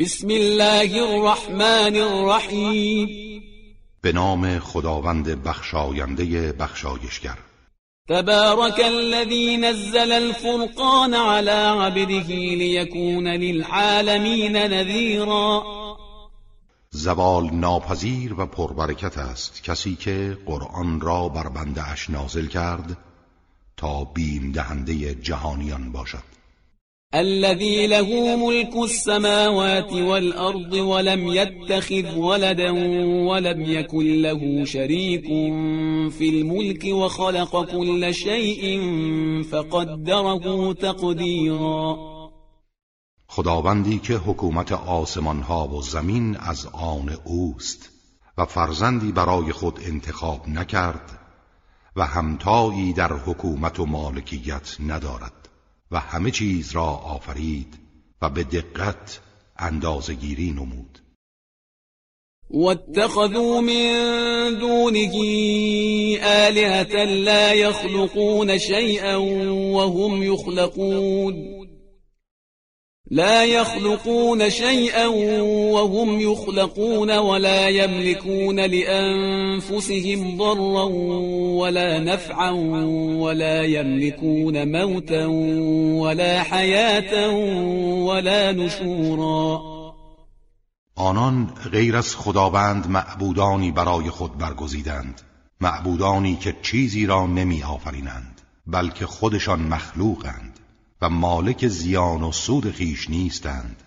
بسم الله الرحمن الرحیم به نام خداوند بخشاینده بخشایشگر. تبارك الذي نزل الفرقان على عبده ليكون للعالمين نذيرا زوال ناپذیر و پربرکت است کسی که قرآن را بر بنده اش نازل کرد تا بیم دهنده جهانیان باشد. الذي له ملك السماوات والأرض ولم يتخذ ولدا ولم يكن له شريك في الملك وخلق كل شيء فقدره تقديرا. خداوندی که حکومت آسمان ها و زمین از آن اوست و فرزندی برای خود انتخاب نکرد و همتایی در حکومت و مالکیت ندارد. و همه چیز را آفرید و به دقت اندازگیری نمود. واتخذوا من دونه آلهة لا يخلقون شيئا وهم يخلقون لا يخلقون شيئا وهم يخلقون ولا يملكون لأنفسهم ضرا ولا نفعا ولا يملكون موتا ولا حياة ولا نشورا. آنان غیر از خداوند معبودانی برای خود برگزیدند معبودانی که چیزی را نمی آفرینند بلکه خودشان مخلوقند. و مالک زیان و سود خیش نیستند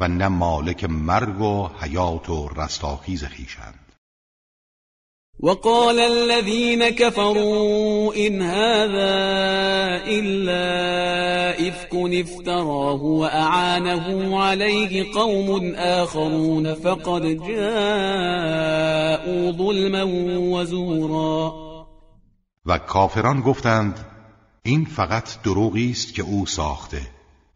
و نه مالک مرگ و حیات و رستاخیز خیشند وقال الذين كفروا إن هذا إلا إفك افتراه وأعانه عليه قوم آخرون فقد جاءوا ظلما وزورا. و کافران گفتند این فقط دروغی است که او ساخته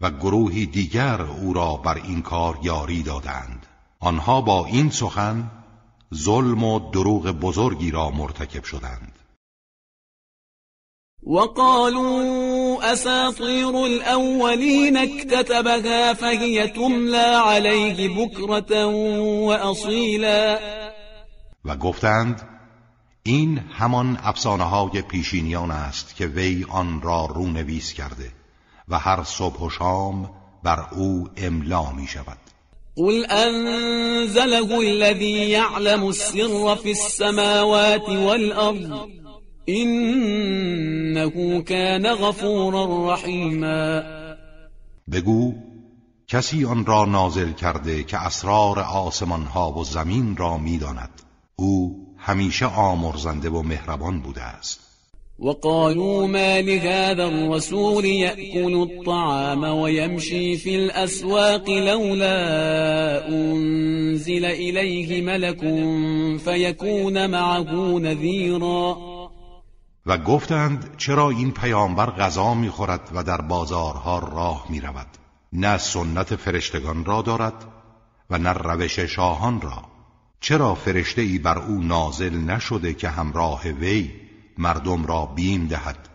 و گروهی دیگر او را بر این کار یاری دادند. آنها با این سخن ظلم و دروغ بزرگی را مرتکب شدند. وقالوا اساطیر الاولین اكتتبها فهي تملى عليه بكرة واصیلا و گفتند این همان افسانه های پیشینیان است که وی آن را رونویس کرده و هر صبح و شام بر او املا می شود قل انزله الذي يعلم السر في السماوات والارض انه كان غفورا رحیما. بگو کسی آن را نازل کرده که اسرار آسمان ها و زمین را می‌داند؟ او همیشه آمرزنده و مهربان بوده است. وقالوا ما لهذا الرسول يأكل الطعام ويمشي في الأسواق لولا أنزل إليه ملك فيكون معه نذيرا. و گفتند چرا این پیامبر غذا می‌خورد و در بازارها راه می‌رود؟ نه سنت فرشتگان را دارد و نه روش شاهان را. چرا فرشته ای بر او نازل نشده که همراه وی مردم را بیم دهد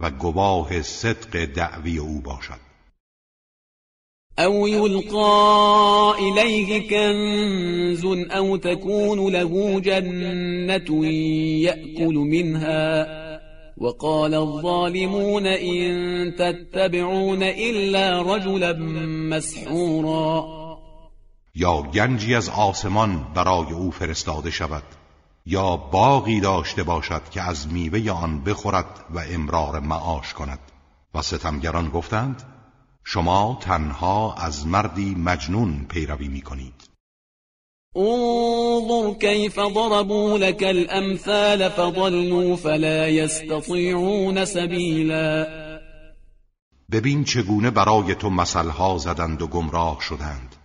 و گواه صدق دعوی او باشد؟ او یلقا الیه کنز او تكون له جنت یأکل منها وقال الظالمون إن تتبعون إلا رجلا مسحورا یا گنجی از آسمان برای او فرستاده شود یا باغی داشته باشد که از میوه آن بخورد و امرار معاش کند. و ستمگران گفتند شما تنها از مردی مجنون پیروی می کنید انظر كيف ضربوا لك الامثال فضلوا فلا يستطيعون سبيلا ببین چگونه برای تو مثلها زدند و گمراه شدند.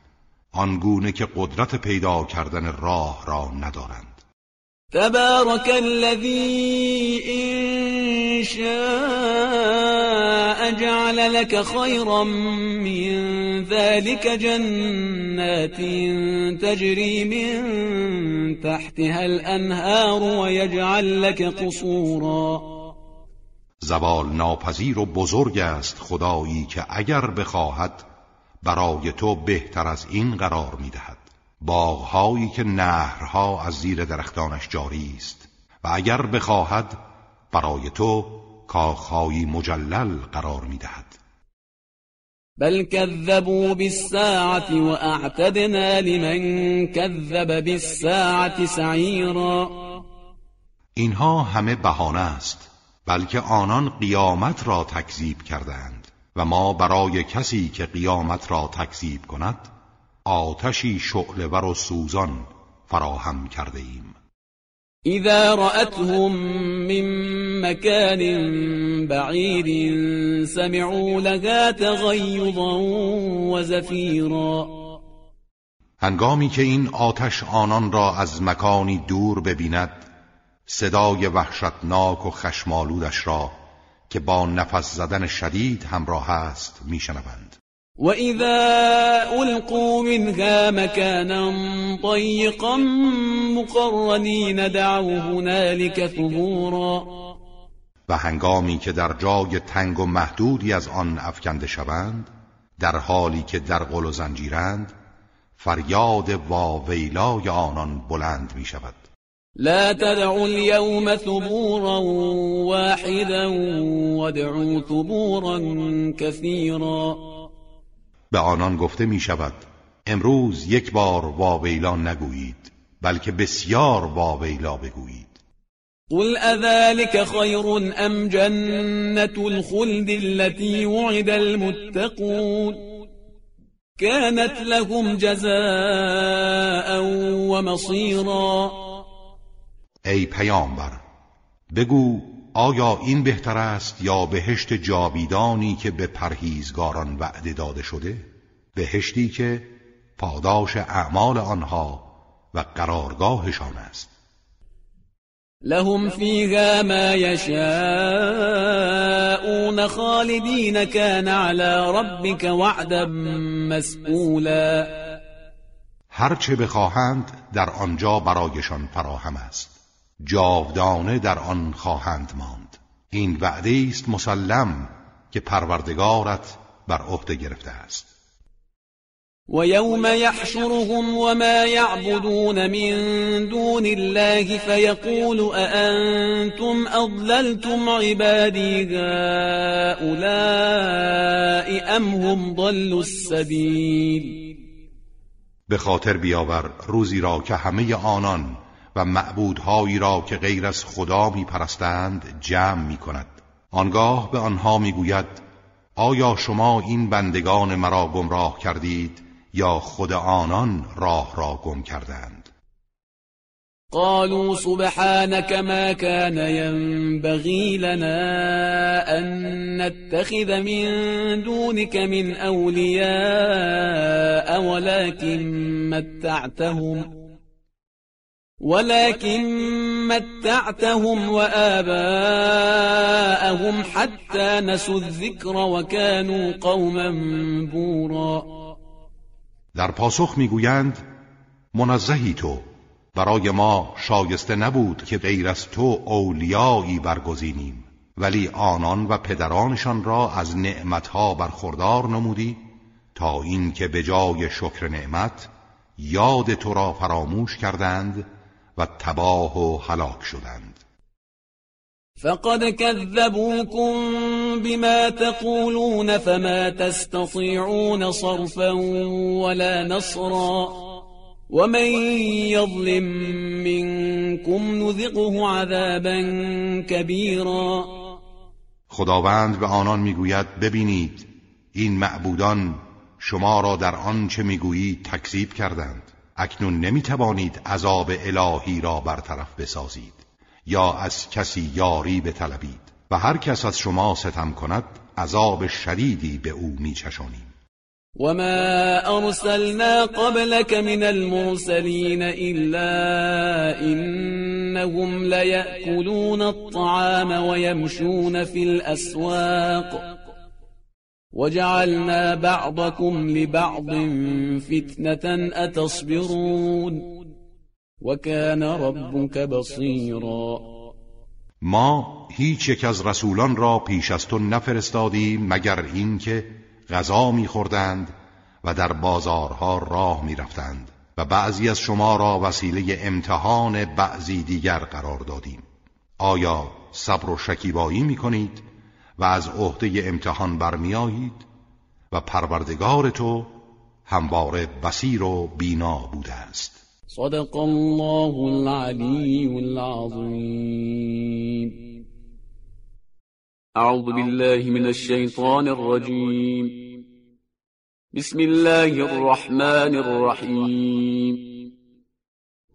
آنگونه که قدرت پیدا کردن راه را ندارند. تبارك الذي إن شاء جعل لك خيرا من ذلك جنات تجري من تحتها الأنهار ويجعل لك قصورا. زوال ناپذیر و بزرگ است خدایی که اگر بخواهد برای تو بهتر از این قرار می‌دهد. باغهایی که نهرها از زیر درختانش جاری است. و اگر بخواهد برای تو کاخهایی مجلل قرار می‌دهد. بل كذبوا بالساعة وأعتدنا لمن كذب بالساعة سعيرا. اینها همه بهانه است بلکه آنان قیامت را تکذیب کردند و ما برای کسی که قیامت را تکذیب کند آتشی شعلور و سوزان فراهم کرده ایم. اذا رأتهم من مكان بعید سمعوا لها تغیضا و زفیرا. هنگامی که این آتش آنان را از مکانی دور ببیند صدای وحشتناک و خشمالودش را که با نفس زدن شدید همراه است میشنوند. و اذا القوا منها مكانا ضيقا مقرنین دعوا هنالك ثبورا. و هنگامی که در جای تنگ و محدودی از آن افکنده شوند در حالی که در قل و زنجیرند فریاد واویلای آنان بلند می شود لا تدعوا اليوم ثبورا واحدا وادعوا ثبورا كثيرا. به آنان گفته می شود امروز یک بار واویلا نگویید بلکه بسیار واویلا بگویید. قل اذلك خير ام جنة الخلد التي وعد المتقون؟ كانت لهم جزاء ومصيرا. ای پیامبر بگو آیا این بهتر است یا بهشت جاویدانی که به پرهیزگاران وعده داده شده؟ بهشتی که پاداش اعمال آنها و قرارگاهشان است. لهم فيها ما يشاءون خالدين كان على ربك وعدا مسئولا. هرچه بخواهند در آنجا برایشان فراهم است. جاودانه در آن خواهند ماند. این وعده است مسلم که پروردگارت بر عهده گرفته است. و یوم یحشرهم وما یعبدون من دون الله فیقول اانتم اضللتم عبادی هؤلاء ام هم ضلوا السبیل به خاطر بیاور روزی را که همه آنان و معبودهایی را که غیر از خدا می پرستند جمع می کند آنگاه به آنها می گوید آیا شما این بندگان مرا گمراه کردید یا خود آنان راه را گم کردند؟ قالوا سبحانك ما كان ينبغي لنا أن نتخذ من دونك من أولياء ولكن متعتهم. ولكن متعتهم وآباءهم حتى نسوا الذكر وكانوا قوما بورا. در پاسخ می‌گویند منزهی تو. برای ما شایسته نبود که غیر از تو اولیایی برگزینیم ولی آنان و پدرانشان را از نعمتها برخوردار نمودی تا اینکه به جای شکر نعمت یاد تو را فراموش کردند و تباه و هلاک شدند. فقد كذبوكم بما تقولون فما تستطيعون صرفا ولا نصرا. ومن يظلم منكم نذقه عذابا كبيرا. خداوند به آنان می‌گوید ببینید این معبودان شما را در آنچه می‌گویید تکذیب کردند. اکنون نمی توانید عذاب الهی را برطرف بسازید یا از کسی یاری بطلبید و هر کس از شما ستم کند عذاب شدیدی به او می چشانیم وما أرسلنا قبلك من المرسلين إلا إنهم ليأكلون الطعام ويمشون في الأسواق وجعلنا بعضكم لبعض فتنة أتصبرون. وكان ربك بصيرا. ما هیچ یک از رسولان را پیش از تو نفرستادیم مگر اینکه غذا میخوردند و در بازارها راه می رفتند و بعضی از شما را وسیله امتحان بعضی دیگر قرار دادیم. آیا صبر و شکیبایی می کنید و از عهده امتحان برمیآیید و پروردگار تو همواره بسیر و بینا بوده است. صدق الله العلی العظیم. اعوذ بالله من الشیطان الرجیم. بسم الله الرحمن الرحیم.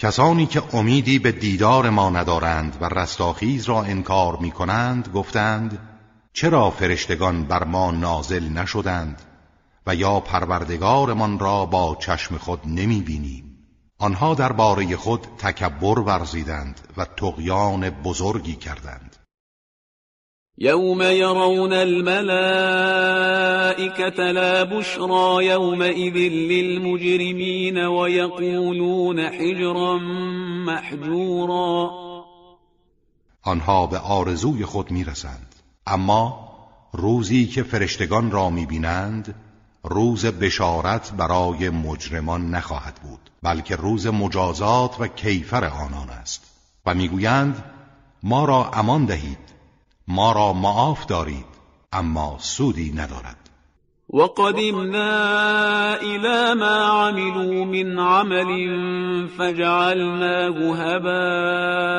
کسانی که امیدی به دیدار ما ندارند و رستاخیز را انکار می کنند گفتند چرا فرشتگان بر ما نازل نشدند و یا پروردگارمان را با چشم خود نمی بینیم آنها درباره خود تکبر ورزیدند و تقیان بزرگی کردند. يوم يرون الملائكة لا بشرى يومئذ للمجرمين ويقولون حجرا محجورا آنها به آرزوی خود می‌رسند. اما روزی که فرشتگان را می‌بینند روز بشارت برای مجرمان نخواهد بود بلکه روز مجازات و کیفر آنان است. و می‌گویند ما را امان دهید. ما را معاف دارید اما سودی ندارد. وقدمنا إلى ما عملوا من عمل فجعلناه هباء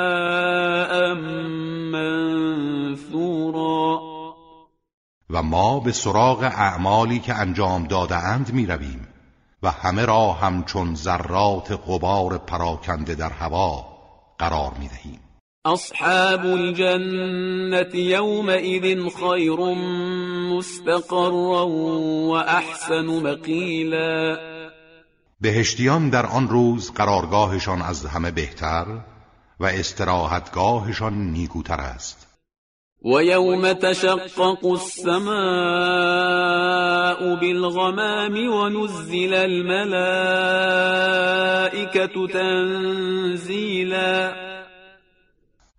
منثورا. و ما به سراغ اعمالی که انجام داده اند می رویم و همه را همچون ذرات غبار پراکنده در هوا قرار می دهیم أصحاب الجنة يومئذ خير مستقرا وأحسن مقیلا بهشتیان در آن روز قرارگاهشان از همه بهتر و استراحتگاهشان نیکوتر است. و یوم تشقق السماء بالغمام و نزل الملائكة تنزیلا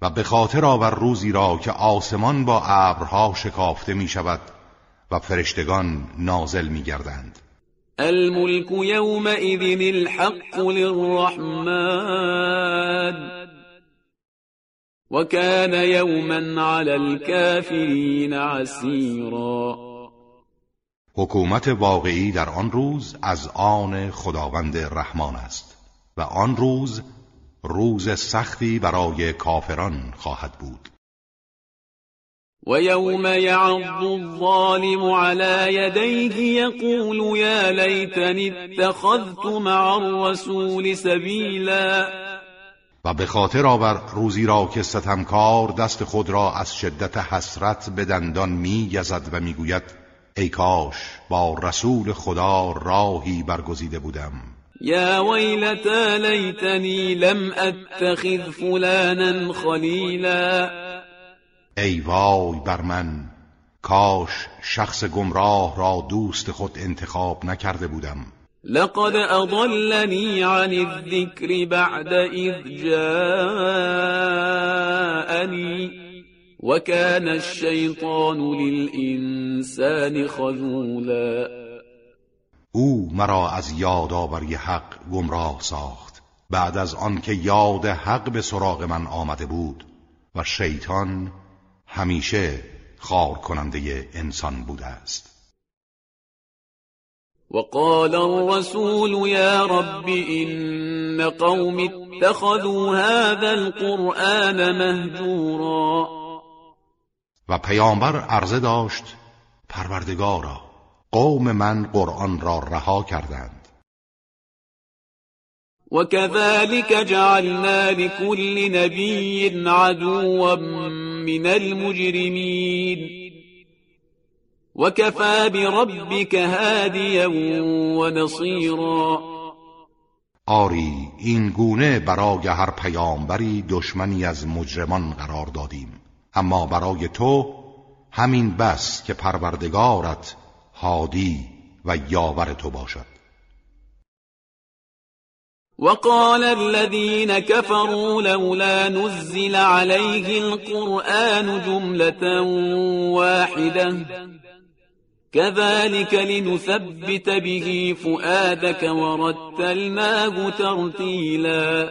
و به خاطر آور روزی را که آسمان با ابرها شکافته می شود و فرشتگان نازل می گردند الملك يومئذ الحق للرحمن وكان يوما على الكافرين عسيرا حکومت واقعی در آن روز از آن خداوند رحمان است و آن روز روز سختی برای کافران خواهد بود. و یوم یعض الظالم على یدیه یقول یا لیتنی اتخذت مع الرسول سبیلا. و به خاطر آور روزی را که ستمکار دست خود را از شدت حسرت به دندان می گزد و می‌گوید ای کاش با رسول خدا راهی برگزیده بودم. يا ويلتى ليتني لم اتخذ فلانا خلیلا ای وای بر من کاش شخص گمراه را دوست خود انتخاب نکرده بودم. لقد اضلني عن الذكر بعد اذ جاءني. وكان الشيطان للإنسان خذولا. او مرا از یادآوری حق گمراه ساخت. بعد از آنکه یاد حق به سراغ من آمده بود و شیطان همیشه خار کننده انسان بوده است. وقال الرسول يا رب إن قوم اتخذوا هذا القرآن مهجورا. و پیامبر عرضه داشت پروردگارا قوم من قرآن را رها کردند. وكذلك جعلنا لكل نبي عدوا من المجرمين. وكفى بربك هاديا ونصيرا. آری این گونه برای هر پیامبری دشمنی از مجرمان قرار دادیم. اما برای تو همین بس که پروردگارت هادی و یاور تو باشد. وقال الذين كفروا لولا نزل عليه القرآن جملة واحدة. كذلك لنثبت به فؤادك ورتلناه ترتیلا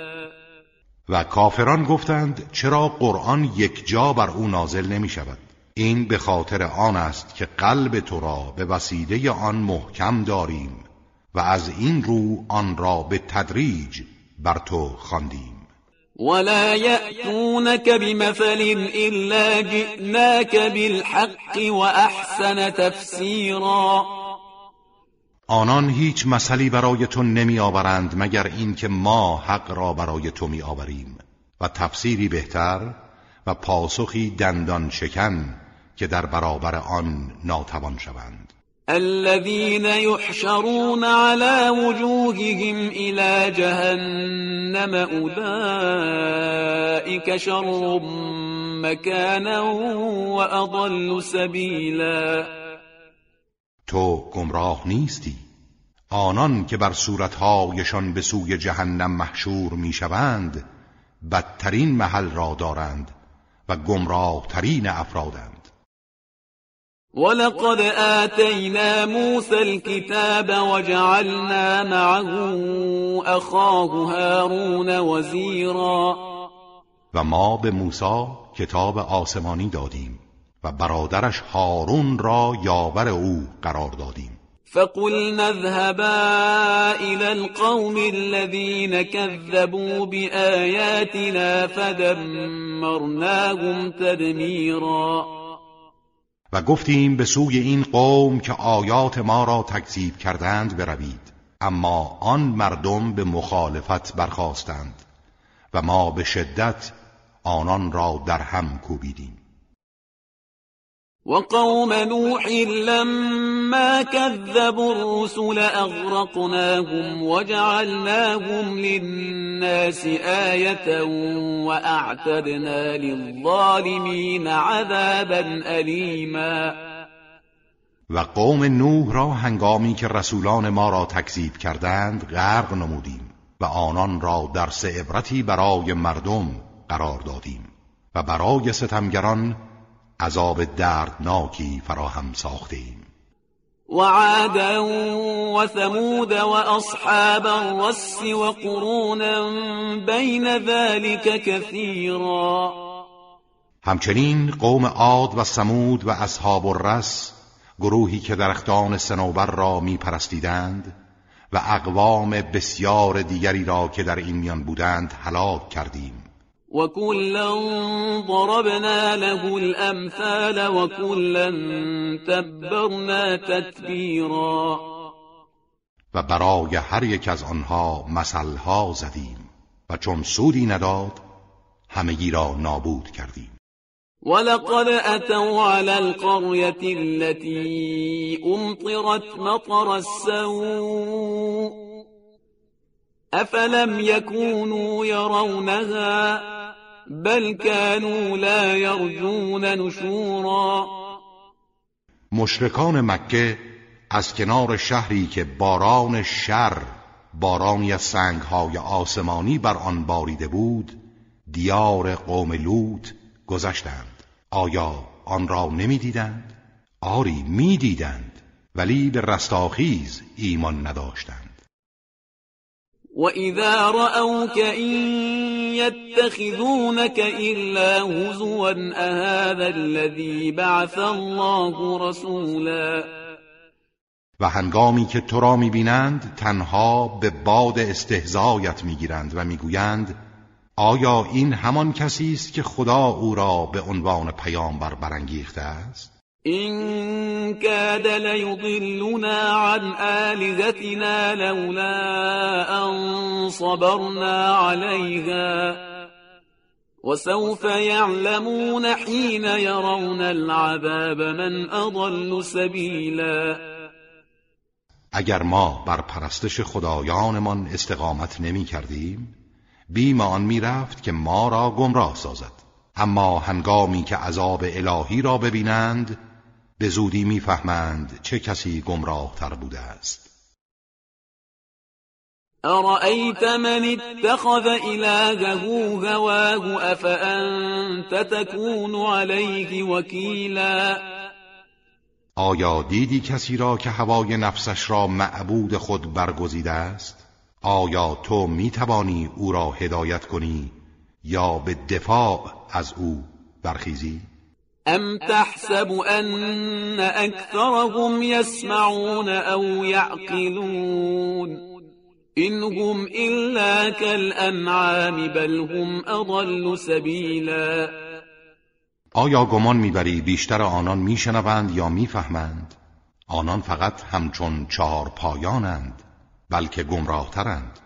و کافران گفتند چرا قرآن یک جا بر او نازل نمی شود این به خاطر آن است که قلب تو را به وسیله آن محکم داریم و از این رو آن را به تدریج بر تو خواندیم. ولا يأتونك بمثل إلا جئناك بالحق وأحسن تفسیرا آنان هیچ مثلی برای تو نمی آورند مگر اینکه ما حق را برای تو می آوریم و تفسیری بهتر و پاسخی دندان شکن که در برابر آن ناتوان شوند. الذين يحشرون على وجوههم إلى جهنم أولئك شر مكانا وأضل سبيلا. تو گمراه نیستی. آنان که بر صورتهایشان به سوی جهنم محشور می‌شوند بدترین محل را دارند و گمراه ترین افرادند. ولقد آتينا موسى الكتاب وجعلنا معه أخاه هارون وزیرا و ما به موسی کتاب آسمانی دادیم و برادرش هارون را یاور أو قرار دادیم. فقلنا اذهبا إلى القوم الذين كذبوا بآياتنا فدمرناهم تدمیرا و گفتیم به سوی این قوم که آیات ما را تکذیب کردند بروید. اما آن مردم به مخالفت برخواستند و ما به شدت آنان را در هم کوبیدیم. وقوم نوح لما كذبوا الرسل أغرقناهم وجعلناهم للناس آية وأعتدنا للظالمين عذابا أليما. و قوم نوح را هنگامی که رسولان ما را تکذیب کردند غرق نمودیم و آنان را درس عبرتی برای مردم قرار دادیم و برای ستمگران عذاب دردناکی فراهم ساخته ایم وعادا وثمود واصحاب الرس وقرونا بین ذلك كثيرا همچنین قوم عاد و سمود و اصحاب الرس گروهی که درختان سنوبر را می پرستیدند و اقوام بسیار دیگری را که در این میان بودند هلاک کردیم. وكلا ضربنا له الامثال وكلا تبرنا تتبیرا و برای هر یک از آنها مثلها زدیم و چون سودی نداد همگی را نابود کردیم. ولقد اتوا على القرية التي امطرت مطر السوء افلم يكونوا يرونها بل كانوا لا يرجون نشورا. مشرکان مکه از کنار شهری که باران شر بارانی از سنگهای آسمانی بر آن باریده بود دیار قوم لوط گذشتند. آیا آن را نمی‌دیدند؟ آری می‌دیدند ولی به رستاخیز ایمان نداشتند. وإذا رأوك إن يتخذونك إلا هزوا أهذا الذي بعث الله رسولا و هنگامی که تو را می‌بینند تنها به باد استهزایت می‌گیرند و می‌گویند آیا این همان کسی است که خدا او را به عنوان پیامبر برانگیخته است؟ إن كاد ليضلنا عن آلهتنا لولا أن صبرنا عليها. وسوف يعلمون حين يرون العذاب من أضل سبيلا. اگر ما بر پرستش خدایانمان استقامت نمی کردیم بیم آن می رفت که ما را گمراه سازد. اما هنگامی که عذاب الهی را ببینند به زودی می‌فهمند چه کسی گمراه تر بوده است أرأيت من اتخذ إلهه هواه أفأنت تكون عليه وكیلا آیا دیدی کسی را که هوای نفسش را معبود خود برگزیده است؟ آیا تو می توانی او را هدایت کنی یا به دفاع از او برخیزی؟ ام تحسب ان اکثرهم يسمعون او يعقلون إنهم إلا كالأنعام بل هم أضل سبیلا آیا گمان می‌بری بیشتر آنان میشنوند یا می‌فهمند؟ آنان فقط همچون چهار پایانند بلکه گمراهترند.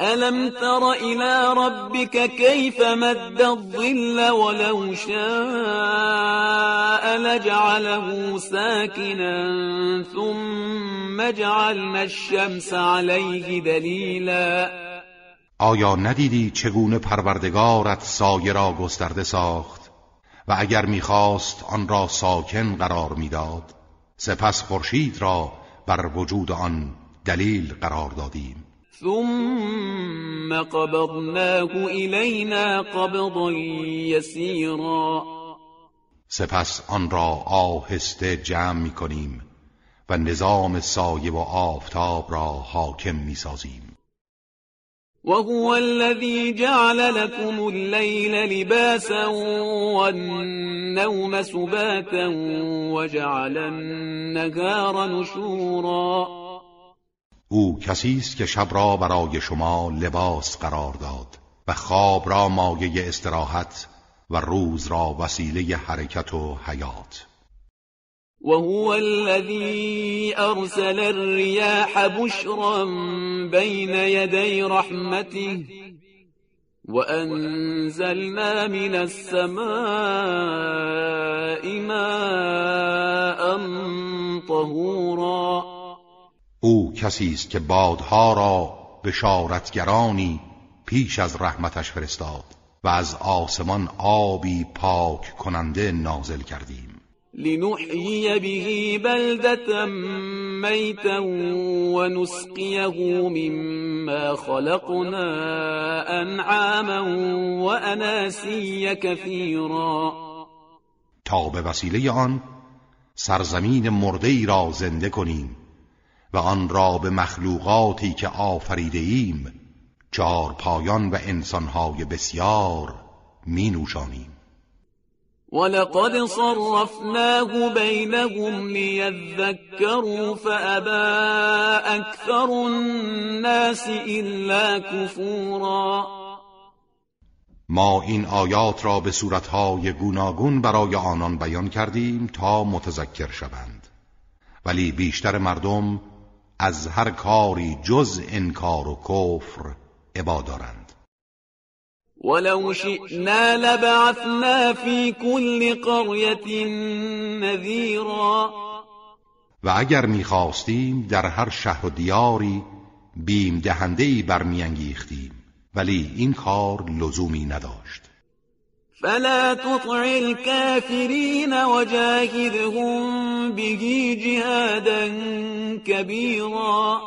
ألم تر إلى ربك كيف مد الظل ولو شاء لجعله ساكنا ثم جعلنا الشمس عليه دلیلا آیا ندیدی چگونه پروردگارت سایه را گسترده ساخت؟ و اگر می‌خواست آن را ساکن قرار می‌داد سپس خورشید را بر وجود آن دلیل قرار دادیم. ثم قبضناه إلينا قبضا يسيرا. سپس آن را آهسته جمع می کنیم و نظام سایه و آفتاب را حاکم می سازیم وهو الذي جعل لكم الليل لباسا والنوم سباتا وجعل النهار نشورا. او کسی است که شب را برای شما لباس قرار داد و خواب را مایه استراحت و روز را وسیله حرکت و حیات. وهو الذي أرسل الرياح بشرا بين يدي رحمته وأنزلنا من السماء ماء طهورا کسی است که بادها را بشارتگرانی پیش از رحمتش فرستاد و از آسمان آبی پاک کننده نازل کردیم. لنحیی به بلدتا میتا و نسقیه مما خلقنا انعاما و اناسی کثیرا. تا به وسیله آن سرزمین مرده ای را زنده کنیم. و آن را به مخلوقاتی که آفریده ایم چهار پایان و انسانهای بسیار می نوشانیم ولقد صرفناه بينهم ليذكروا فأبى أكثر الناس إلا كفورا ما این آیات را به صورتهای گوناگون برای آنان بیان کردیم تا متذکر شوند. ولی بیشتر مردم از هر کاری جز انکار و کفر عبا دارند. ولو شئنا لبعثنا في كل قرية نذيرا و اگر می‌خواستیم در هر شهر و دیاری بیم دهندهی برمیانگیختیم ولی این کار لزومی نداشت. فلا تطع الكافرين وجاهدهم به جهادا كبيرا.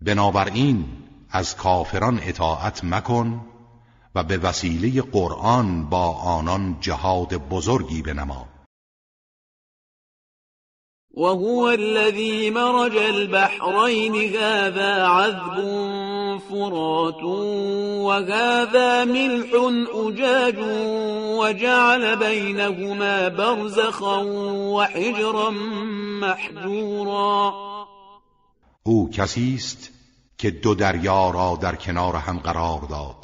بنابراین از کافران اطاعت مکن و به وسیله قرآن با آنان جهاد بزرگی بنما. وهو الذي مرج البحرين هذا عذب فرات وهذا ملح أجاج وجعل بينهما برزخا وحجرا محجورا. او کسی است که دو دریا را در کنار هم قرار داد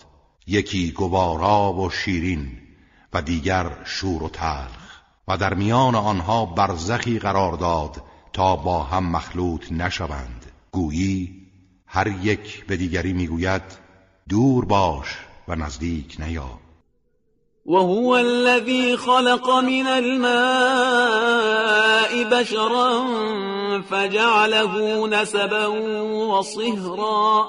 یکی گوارا و شیرین و دیگر شور و تلخ. و در میان آنها برزخی قرار داد تا با هم مخلوط نشوند. گویی هر یک به دیگری می‌گوید دور باش و نزدیک نیا. وهو الذي خلق من الماء بشرا فجعله نسبا وصهرا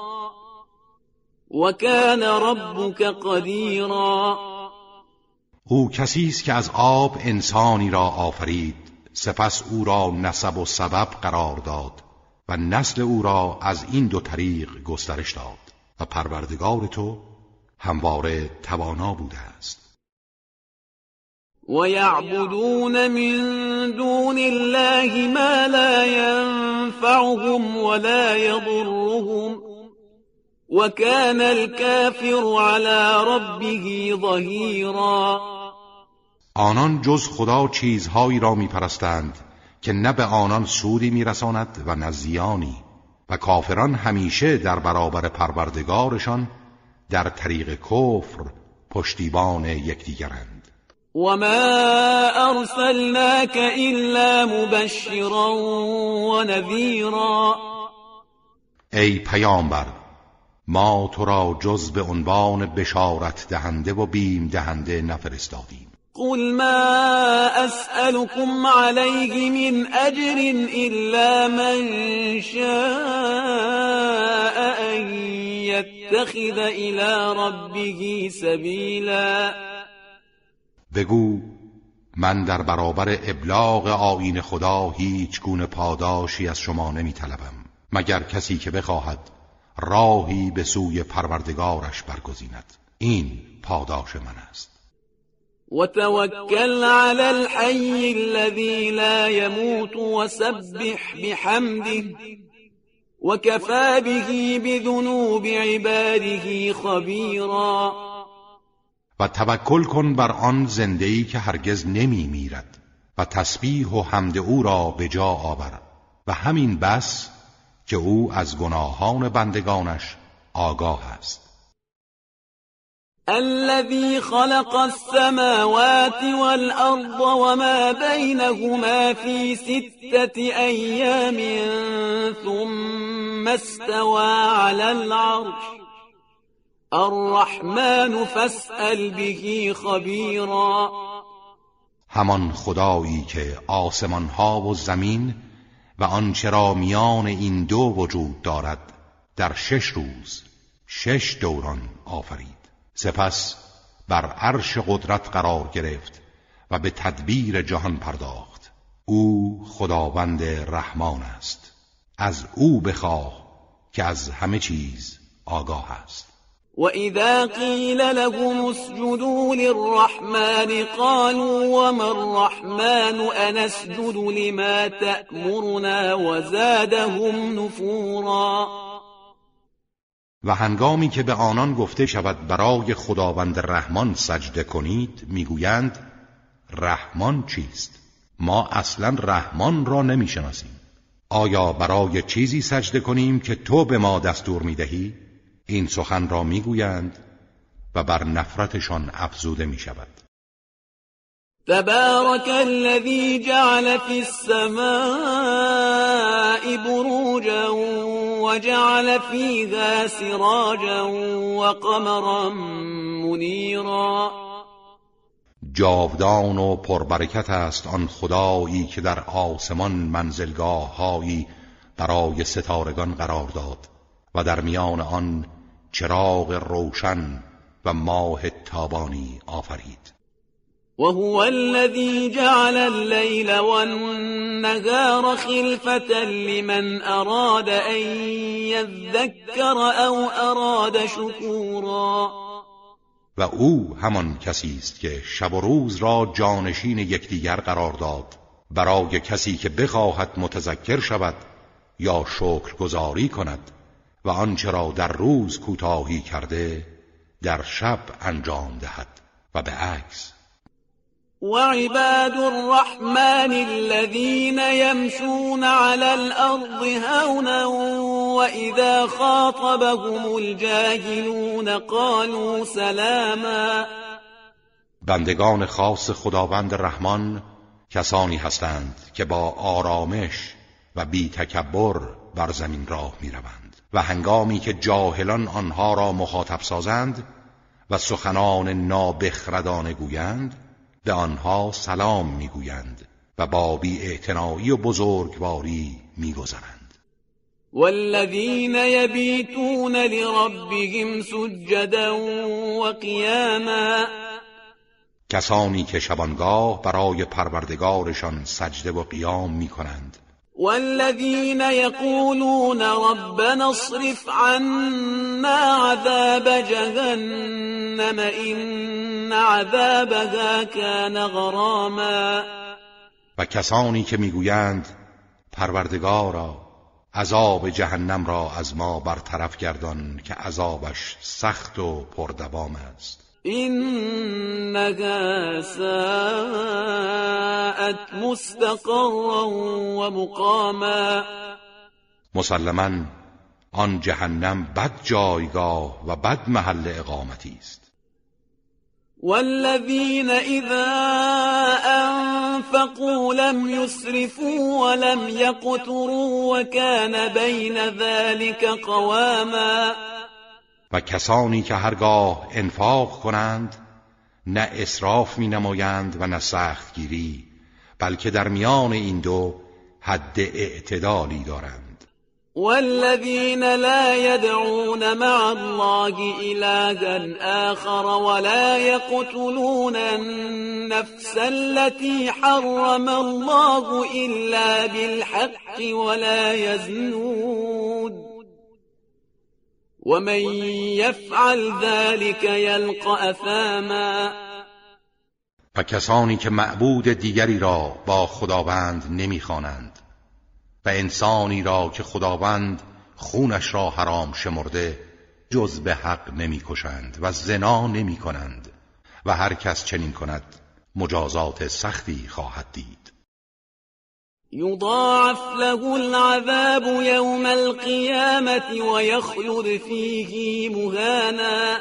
وكان ربك قديرا او کسی است که از آب انسانی را آفرید سپس او را نسب و سبب قرار داد. و نسل او را از این دو طریق گسترش داد و پروردگار تو همواره توانا بوده است. ويعبدون من دون الله ما لا ينفعهم ولا يضرهم وكان الكافر على ربه ظهيرا. آنان جز خدا چیزهایی را میپرستند که نه به آنان سودی میرساند و نه زیانی. و کافران همیشه در برابر پروردگارشان در طریق کفر پشتیبان یکدیگرند. وما أرسلناك إلا مبشرا ونذيرا. ای پیامبر ما تو را جز به عنوان بشارت دهنده و بیم دهنده نفرستادیم. قل ما أسألكم عليه من أجر إلا من شاء أن يتخذ إلى ربه سبيلا. بگو من در برابر ابلاغ آین خدا هیچ گونه پاداشی از شما نمی طلبم مگر کسی که بخواهد راهی به سوی پروردگارش برگزیند. این پاداش من است. وتوكل على الحي الذي لا يموت وسبح بحمده وكفى به بذنوب عباده خبيرا. و توکل کن بر آن زندهی که هرگز نمی میرد و تسبیح و حمد او را به جا آور و همین بس که او از گناهان بندگانش آگاه است. الذي خلق السماوات والأرض وما بينهما في ستة أيام ثم استوى على العرش. الرحمن فاسأل به خبيرا. همان خدایی که آسمان ها و زمین و آنچه را میان این دو وجود دارد در شش روز شش دوران آفرید. سپس بر عرش قدرت قرار گرفت و به تدبیر جهان پرداخت. او خداوند رحمان است. از او بخواه که از همه چیز آگاه است. وإذا قيل لهم اسجدوا للرحمن قالوا وما الرحمن أنسجد لما تأمرنا وزادهم نفورا و هنگامی که به آنان گفته شود برای خداوند رحمان سجده کنید می‌گویند رحمان چیست؟ ما اصلا رحمان را نمی‌شناسیم. آیا برای چیزی سجده کنیم که تو به ما دستور می‌دهی؟ این سخن را می‌گویند و بر نفرتشان افزوده می شود تبارك الذي جعل في السماء بروجا وجعل فيها سراجا وقمرا منيرا. جاودان و پربرکت است آن خدایی که در آسمان منزلگاه هایی برای ستارگان قرار داد و در میان آن چراغ روشن و ماه تابانی آفرید. وهو الذي جعل الليل والنهار خلفة لمن أراد أن يذكر أو أراد شكورا. و او همان کسی است که شب و روز را جانشین یکدیگر قرار داد. برای کسی که بخواهد متذکر شود یا شکر گذاری کند و آنچه را در روز کوتاهی کرده در شب انجام دهد و به عکس وعباد الرحمن الذين يمشون على الأرض هونا وإذا خاطبهم الجاهلون قالوا سلاما بندگان خاص خداوند رحمان کسانی هستند که با آرامش و بی تکبر بر زمین راه می روند. و هنگامی که جاهلان آنها را مخاطب سازند و سخنان نابخردانه گویند به آنها سلام می‌گویند و با بی و بزرگواری میگذرند. والذین یبیتون لربهم سجدا و قیاما. کسانی که شبانگاه برای پروردگارشان سجده و قیام می کنند والذین یقولون ربنا اصرف عنا عذاب جهنم این عذابها كان غراما. و کسانی که می‌گویند پروردگارا عذاب جهنم را از ما برطرف گردان که عذابش سخت و پردوام است. إنها ساءت مستقرا و مقاما مسلما آن جهنم بد جایگاه و بد محل اقامتی است. والذين إذا أنفقوا لم يسرفوا ولم يقتروا وكان بين ذلك قواما. و کسانی که هرگاه انفاق کنند نه اصراف می نمایند و نه سختگیری بلکه در میان این دو حد اعتدالی دارند. والذین لا يدعون مع الله إلها آخر ولا يقتلون النفس التي حرم الله إلا بالحق ولا يزنون ومن يفعل ذلك يلقى اثاما و کسانی که معبود دیگری را با خداوند نمی‌خوانند و انسانی را که خداوند خونش را حرام شمرده جز به حق نمی‌کشند و زنا نمی کنند و هر کس چنین کند مجازات سختی خواهد دید. يضاعف له العذاب يوم القيامة ويخلد فيه مهانا.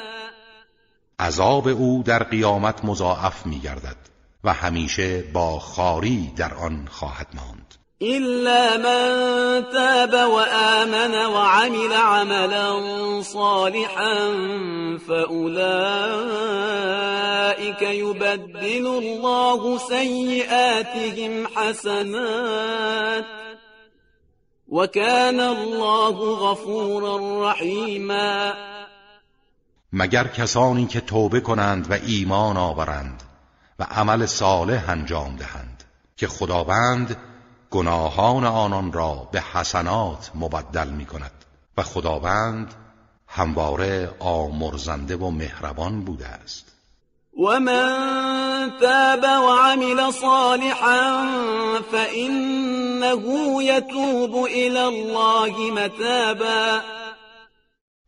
عذاب او در قیامت مضاعف می گردد و همیشه با خاری در آن خواهد ماند. إلا من تاب وآمن وعمل عملا صالحا فأولئك يبدل الله سيئاتهم حسنات وكان الله غفورا رحيما. مگر کسانی که توبه کنند و ایمان آورند و عمل صالح انجام دهند که خداوند گناهان آنان را به حسنات مبدل می کند و خداوند همواره آمرزنده و مهربان بوده است. و من تاب عمل صالحا فإنه يتوب إلى الله متابا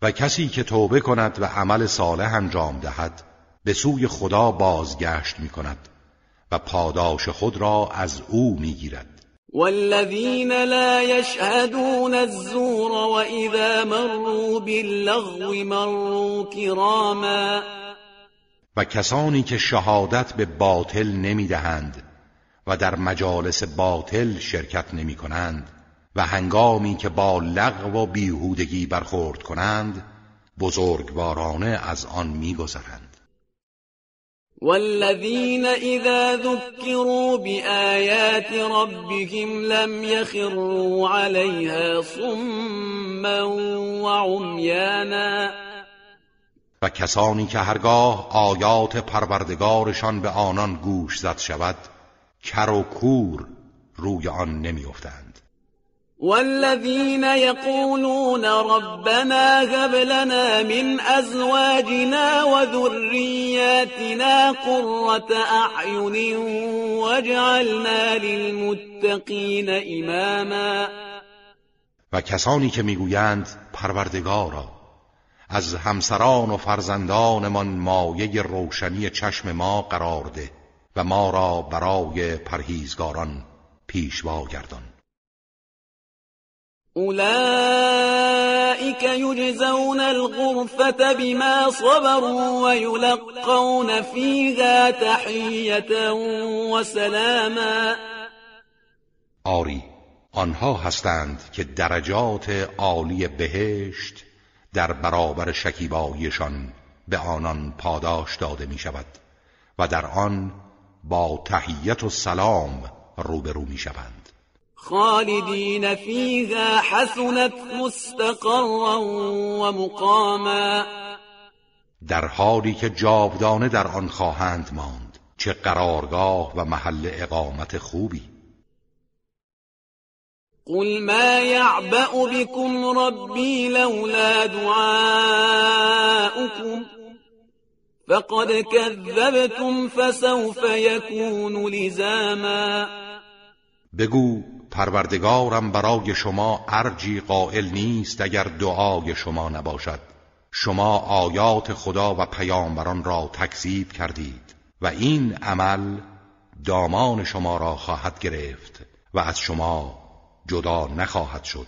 و کسی که توبه کند و عمل صالح انجام دهد به سوی خدا بازگشت می کند و پاداش خود را از او می گیرد والذين لا يشهدون الزور وإذا مروا باللغو مروا كراما. و کسانی که شهادت به باطل نمی‌دهند و در مجالس باطل شرکت نمی کنند و هنگامی که با لغو و بیهودگی برخورد کنند بزرگوارانه از آن میگذرند. والذين إذا ذكروا بآيات ربهم لم يخروا عليها صما وعميانا. و کسانی که هرگاه آیات پروردگارشان به آنان گوش زد شود کر و کور روی آن نمیافتند. والذين يقولون ربنا هب لنا من أزواجنا وذرياتنا قرة أعين واجعلنا للمتقين إماما. و کسانی که می‌گویند پروردگارا از همسران و فرزندانمان مایه روشنی چشم ما قرار ده و ما را برای پرهیزگاران پیشوا گردان أولئك يجزون الغرفة بما صبروا ويلقون فيها تحية وسلاما. آری آنها هستند که درجات عالی بهشت در برابر شکیبایشان به آنان پاداش داده می شود و در آن با تحیت و سلام روبرو می شوند خالدین فیها حسنت مستقرا و مقاما. در حالی که جاودانه در آن خواهند ماند چه قرارگاه و محل اقامت خوبی. قل ما يعبأ بكم ربي لولا دعاؤكم فقد كذبتم فسوف يكون لزاما. بگو پروردگارم برای شما ارجی قائل نیست اگر دعای شما نباشد. شما آیات خدا و پیامبران را تکذیب کردید و این عمل دامان شما را خواهد گرفت و از شما جدا نخواهد شد.